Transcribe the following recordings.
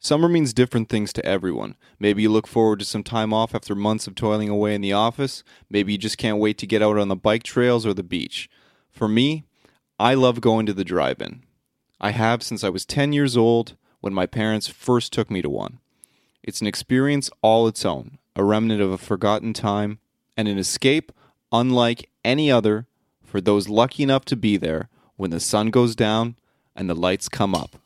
Summer means different things to everyone. Maybe you look forward to some time off after months of toiling away in the office. Maybe you just can't wait to get out on the bike trails or the beach. For me, I love going to the drive in. I have since I was 10 years old when my parents first took me to one. It's an experience all its own, a remnant of a forgotten time, and an escape unlike any other for those lucky enough to be there when the sun goes down and the lights come up.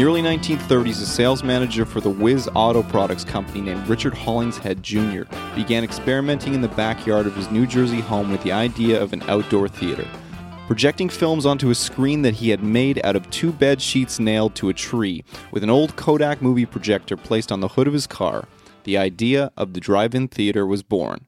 The early 1930s, a sales manager for the Whiz Auto Products company named Richard Hollingshead Jr. began experimenting in the backyard of his New Jersey home with the idea of an outdoor theater. Projecting films onto a screen that he had made out of two bed sheets nailed to a tree, with an old Kodak movie projector placed on the hood of his car, the idea of the drive in theater was born.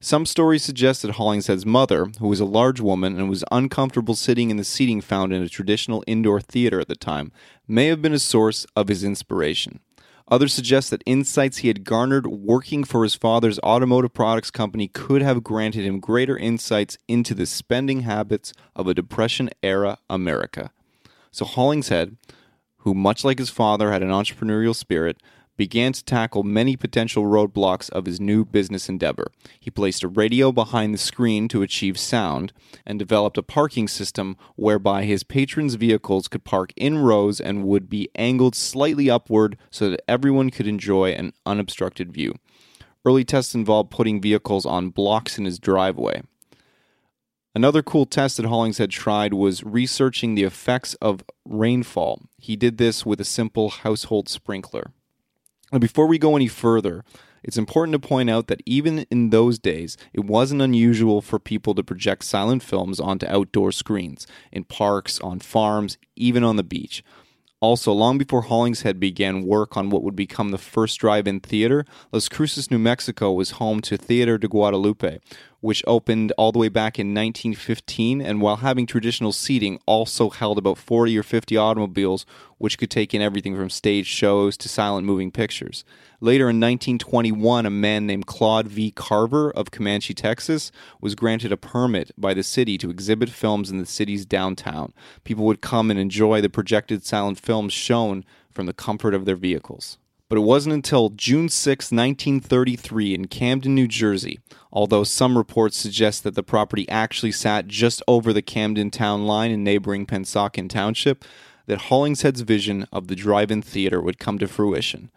Some stories suggest that Hollingshead's mother, who was a large woman and was uncomfortable sitting in the seating found in a traditional indoor theater at the time, may have been a source of his inspiration. Others suggest that insights he had garnered working for his father's automotive products company could have granted him greater insights into the spending habits of a Depression era America. So Hollingshead, who much like his father had an entrepreneurial spirit, began to tackle many potential roadblocks of his new business endeavor. He placed a radio behind the screen to achieve sound and developed a parking system whereby his patrons' vehicles could park in rows and would be angled slightly upward so that everyone could enjoy an unobstructed view. Early tests involved putting vehicles on blocks in his driveway. Another cool test that Hollingshead tried was researching the effects of rainfall. He did this with a simple household sprinkler. Now, before we go any further, it's important to point out that even in those days, it wasn't unusual for people to project silent films onto outdoor screens, in parks, on farms, even on the beach. Also, long before Hollingshead began work on what would become the first drive in theater, Las Cruces, New Mexico was home to Theater de Guadalupe, which opened all the way back in 1915, and while having traditional seating, also held about 40 or 50 automobiles, which could take in everything from stage shows to silent moving pictures. Later in 1921, a man named Claude V. Carver of Comanche, Texas, was granted a permit by the city to exhibit films in the city's downtown. People would come and enjoy the projected silent films shown from the comfort of their vehicles. But it wasn't until June 6, 1933, in Camden, New Jersey, although some reports suggest that the property actually sat just over the Camden town line in neighboring Pennsauken Township, that Hollingshead's vision of the drive in theater would come to fruition.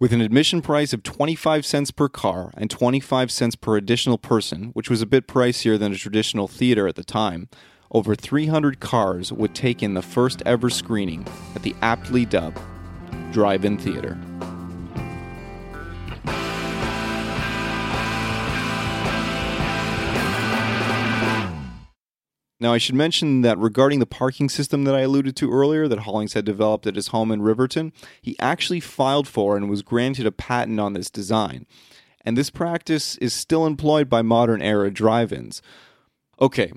With an admission price of 25 cents per car and 25 cents per additional person, which was a bit pricier than a traditional theater at the time, over 300 cars would take in the first ever screening at the aptly dubbed Drive In Theater. Now, I should mention that regarding the parking system that I alluded to earlier that Hollingshead developed at his home in Riverton, he actually filed for and was granted a patent on this design. And this practice is still employed by modern era drive ins. Okay,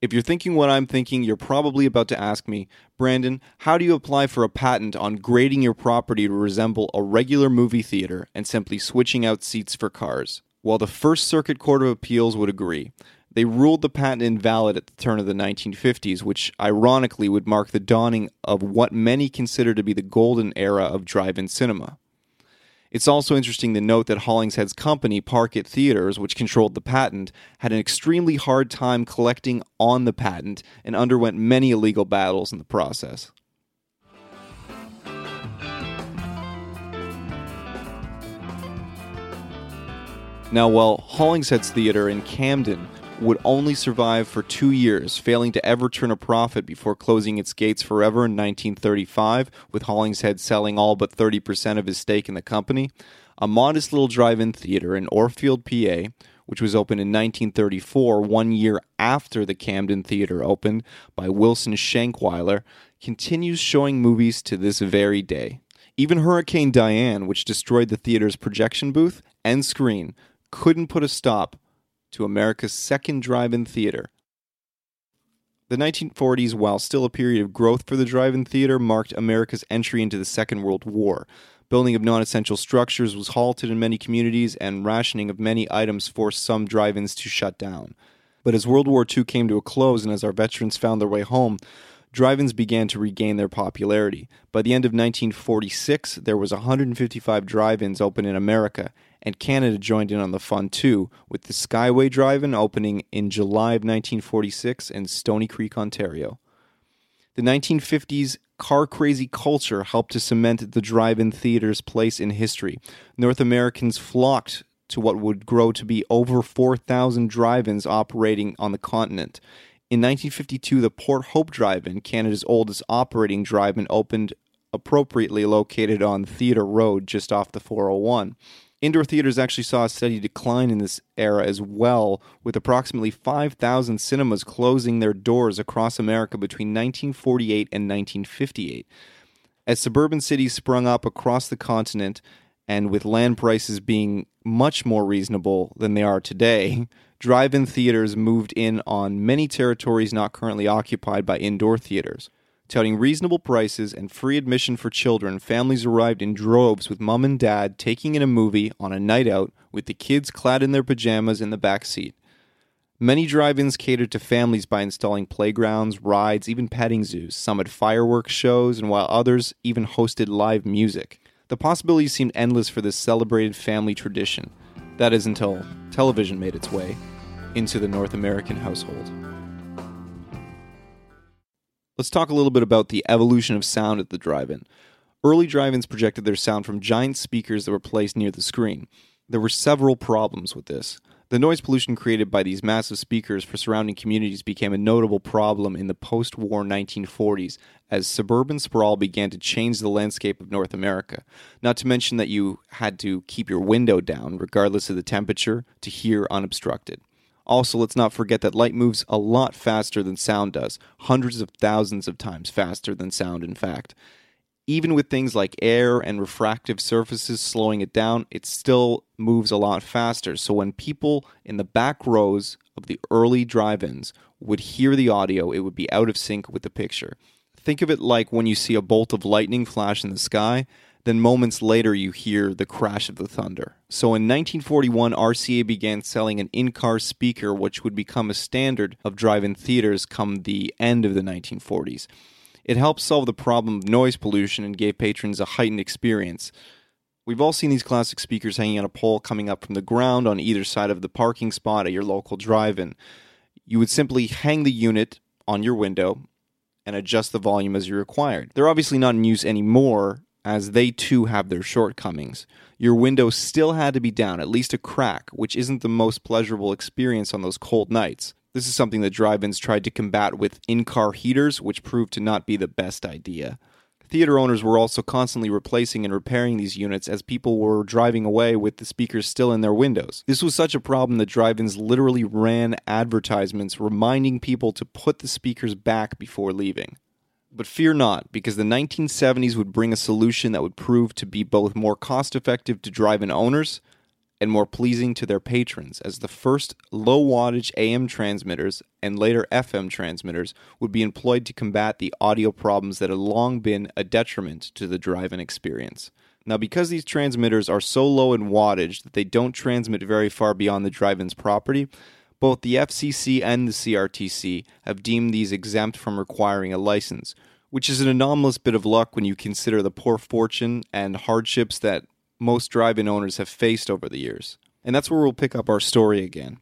if you're thinking what I'm thinking, you're probably about to ask me, Brandon, how do you apply for a patent on grading your property to resemble a regular movie theater and simply switching out seats for cars? Well, the First Circuit Court of Appeals would agree. They ruled the patent invalid at the turn of the 1950s, which ironically would mark the dawning of what many consider to be the golden era of drive in cinema. It's also interesting to note that Hollingshead's company, Park-It Theaters, which controlled the patent, had an extremely hard time collecting on the patent and underwent many illegal battles in the process. Now, while Hollingshead's theater in Camden would only survive for two years, failing to ever turn a profit before closing its gates forever in 1935, with Hollingshead selling all but 30% of his stake in the company. A modest little drive in theater in Orefield, PA, which was opened in 1934, one year after the Camden Theater opened by Wilson Shankweiler, continues showing movies to this very day. Even Hurricane Diane, which destroyed the theater's projection booth and screen, couldn't put a stop to America's second drive in theater. The 1940s, while still a period of growth for the drive in theater, marked America's entry into the Second World War. Building of non essential structures was halted in many communities, and rationing of many items forced some drive ins to shut down. But as World War II came to a close and as our veterans found their way home, drive ins began to regain their popularity. By the end of 1946, there was 155 drive ins open in America, and Canada joined in on the fun too, with the Skyway Drive In opening in July of 1946 in Stony Creek, Ontario. The 1950s car crazy culture helped to cement the drive in theater's place in history. North Americans flocked to what would grow to be over 4,000 drive ins operating on the continent. In 1952, the Port Hope Drive In, Canada's oldest operating drive in, opened appropriately located on Theatre Road just off the 401. Indoor theaters actually saw a steady decline in this era as well, with approximately 5,000 cinemas closing their doors across America between 1948 and 1958. As suburban cities sprung up across the continent, and with land prices being much more reasonable than they are today, drive in theaters moved in on many territories not currently occupied by indoor theaters. Touting reasonable prices and free admission for children, families arrived in droves with mom and dad taking in a movie on a night out with the kids clad in their pajamas in the back seat. Many drive ins catered to families by installing playgrounds, rides, even petting zoos. Some had fireworks shows, and while others even hosted live music. The possibilities seemed endless for this celebrated family tradition. That is until television made its way into the North American household. Let's talk a little bit about the evolution of sound at the drive in. Early drive ins projected their sound from giant speakers that were placed near the screen. There were several problems with this. The noise pollution created by these massive speakers for surrounding communities became a notable problem in the post war 1940s as suburban sprawl began to change the landscape of North America. Not to mention that you had to keep your window down, regardless of the temperature, to hear unobstructed. Also, let's not forget that light moves a lot faster than sound does, hundreds of thousands of times faster than sound, in fact. Even with things like air and refractive surfaces slowing it down, it still moves a lot faster. So when people in the back rows of the early drive ins would hear the audio, it would be out of sync with the picture. Think of it like when you see a bolt of lightning flash in the sky then moments later, you hear the crash of the thunder. So in 1941, RCA began selling an in car speaker, which would become a standard of drive in theaters come the end of the 1940s. It helped solve the problem of noise pollution and gave patrons a heightened experience. We've all seen these classic speakers hanging on a pole coming up from the ground on either side of the parking spot at your local drive in. You would simply hang the unit on your window and adjust the volume as you required. They're obviously not in use anymore, as they too have their shortcomings. Your window still had to be down, at least a crack, which isn't the most pleasurable experience on those cold nights. This is something that drive ins tried to combat with in car heaters, which proved to not be the best idea. Theater owners were also constantly replacing and repairing these units as people were driving away with the speakers still in their windows. This was such a problem that drive ins literally ran advertisements reminding people to put the speakers back before leaving. But fear not, because the 1970s would bring a solution that would prove to be both more cost effective to drive in owners and more pleasing to their patrons, as the first low wattage AM transmitters and later FM transmitters would be employed to combat the audio problems that had long been a detriment to the drive in experience. Now, because these transmitters are so low in wattage that they don't transmit very far beyond the drive in's property, both the FCC and the CRTC have deemed these exempt from requiring a license, which is an anomalous bit of luck when you consider the poor fortune and hardships that most drive in owners have faced over the years. And that's where we'll pick up our story again.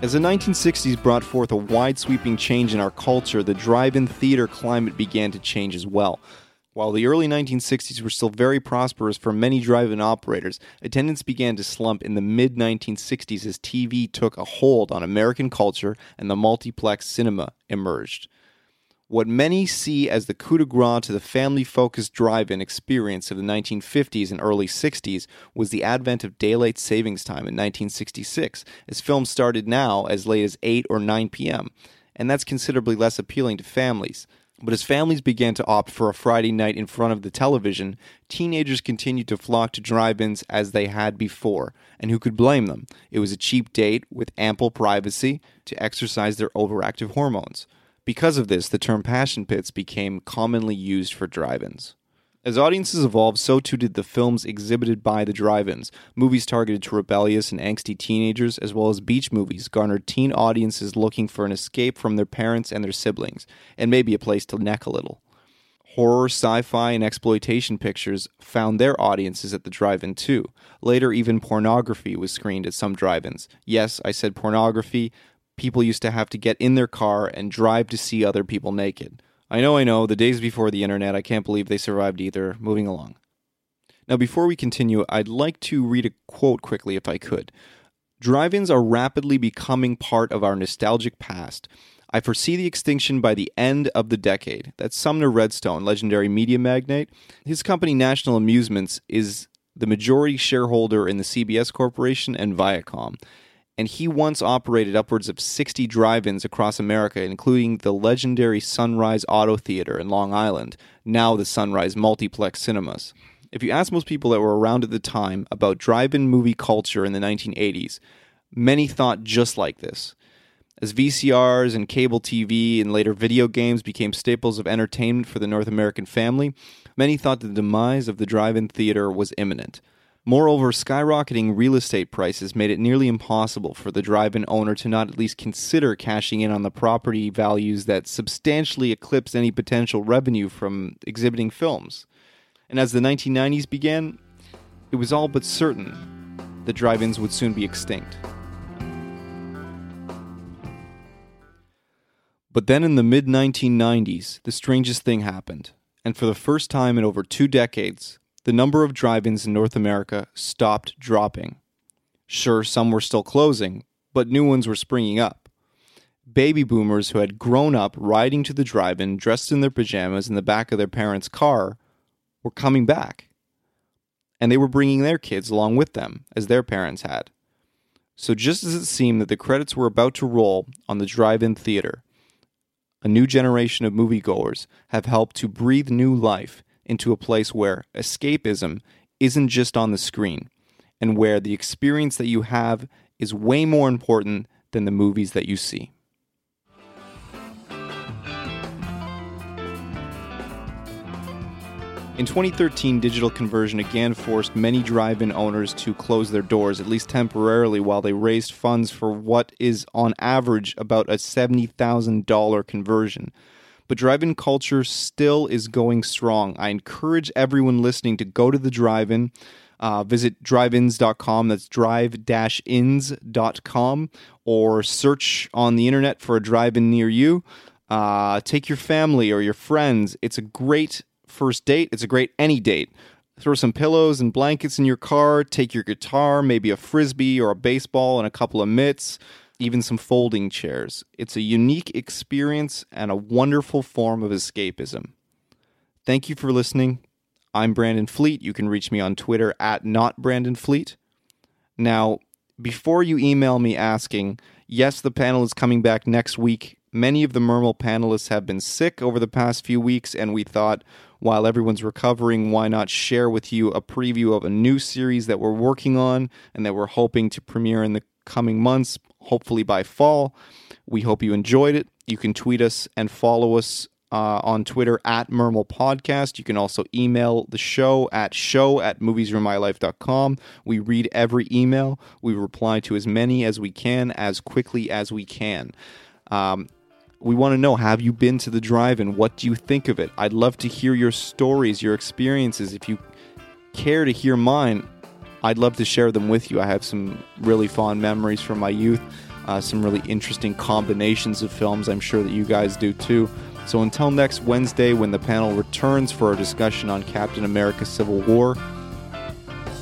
As the 1960s brought forth a wide sweeping change in our culture, the drive in theater climate began to change as well. While the early 1960s were still very prosperous for many drive in operators, attendance began to slump in the mid 1960s as TV took a hold on American culture and the multiplex cinema emerged. What many see as the coup de grace to the family focused drive in experience of the 1950s and early 60s was the advent of daylight savings time in 1966, as films started now as late as 8 or 9 p.m., and that's considerably less appealing to families. But as families began to opt for a Friday night in front of the television, teenagers continued to flock to drive ins as they had before. And who could blame them? It was a cheap date with ample privacy to exercise their overactive hormones. Because of this, the term passion pits became commonly used for drive ins. As audiences evolved, so too did the films exhibited by the drive ins. Movies targeted to rebellious and angsty teenagers, as well as beach movies, garnered teen audiences looking for an escape from their parents and their siblings, and maybe a place to neck a little. Horror, sci fi, and exploitation pictures found their audiences at the drive in too. Later, even pornography was screened at some drive ins. Yes, I said pornography, people used to have to get in their car and drive to see other people naked. I know, I know, the days before the internet, I can't believe they survived either. Moving along. Now, before we continue, I'd like to read a quote quickly if I could. Drive ins are rapidly becoming part of our nostalgic past. I foresee the extinction by the end of the decade. That's Sumner Redstone, legendary media magnate. His company, National Amusements, is the majority shareholder in the CBS Corporation and Viacom and he once operated upwards of 60 drive ins across America, including the legendary Sunrise Auto Theater in Long Island, now the Sunrise Multiplex Cinemas. If you ask most people that were around at the time about drive in movie culture in the 1980s, many thought just like this. As VCRs and cable TV and later video games became staples of entertainment for the North American family, many thought the demise of the drive in theater was imminent. Moreover, skyrocketing real estate prices made it nearly impossible for the drive in owner to not at least consider cashing in on the property values that substantially eclipsed any potential revenue from exhibiting films. And as the 1990s began, it was all but certain the drive ins would soon be extinct. But then in the mid 1990s, the strangest thing happened. And for the first time in over two decades, the number of drive ins in North America stopped dropping. Sure, some were still closing, but new ones were springing up. Baby boomers who had grown up riding to the drive in dressed in their pajamas in the back of their parents' car were coming back. And they were bringing their kids along with them, as their parents had. So, just as it seemed that the credits were about to roll on the drive in theater, a new generation of moviegoers have helped to breathe new life into a place where escapism isn't just on the screen and where the experience that you have is way more important than the movies that you see. In 2013, digital conversion again forced many drive in owners to close their doors, at least temporarily, while they raised funds for what is, on average, about a $70,000 conversion but drive in culture still is going strong. I encourage everyone listening to go to the drive in. Uh, visit driveins.com. That's drive ins.com or search on the internet for a drive in near you. Uh, take your family or your friends. It's a great first date. It's a great any date. Throw some pillows and blankets in your car. Take your guitar, maybe a frisbee or a baseball, and a couple of mitts even some folding chairs. It's a unique experience and a wonderful form of escapism. Thank you for listening. I'm Brandon Fleet. You can reach me on Twitter at not Brandon Fleet. Now, before you email me asking, yes, the panel is coming back next week. Many of the Mermal panelists have been sick over the past few weeks, and we thought while everyone's recovering, why not share with you a preview of a new series that we're working on and that we're hoping to premiere in the coming months, hopefully by fall. We hope you enjoyed it. You can tweet us and follow us uh, on Twitter at Mermal Podcast. You can also email the show at show at moviesremylife.com. We read every email. We reply to as many as we can, as quickly as we can. Um, we want to know have you been to the drive in? What do you think of it? I'd love to hear your stories, your experiences. If you care to hear mine, I'd love to share them with you. I have some really fond memories from my youth, uh, some really interesting combinations of films. I'm sure that you guys do too. So until next Wednesday, when the panel returns for a discussion on Captain America Civil War,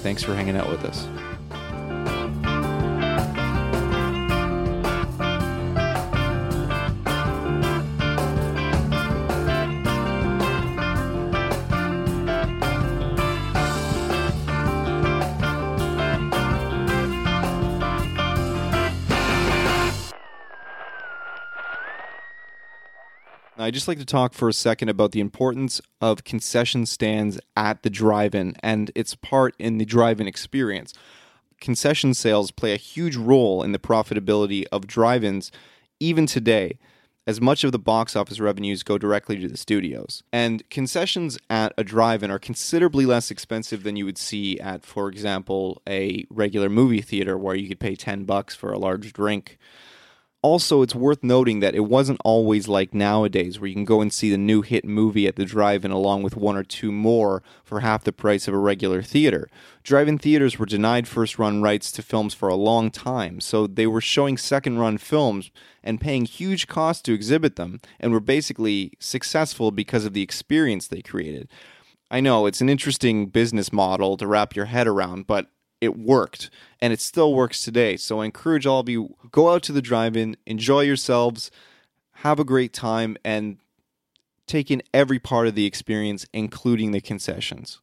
thanks for hanging out with us. I'd just like to talk for a second about the importance of concession stands at the drive in and its part in the drive in experience. Concession sales play a huge role in the profitability of drive ins even today. as much of the box office revenues go directly to the studios. And concessions at a drive in are considerably less expensive than you would see at, for example, a regular movie theater where you could pay 10 bucks for a large drink. Also, it's worth noting that it wasn't always like nowadays where you can go and see the new hit movie at the drive in along with one or two more for half the price of a regular theater. Drive in theaters were denied first run rights to films for a long time, so they were showing second run films and paying huge costs to exhibit them, and were basically successful because of the experience they created. I know it's an interesting business model to wrap your head around, but it worked and it still works today. So I encourage all of you go out to the drive-in, enjoy yourselves, have a great time and take in every part of the experience including the concessions.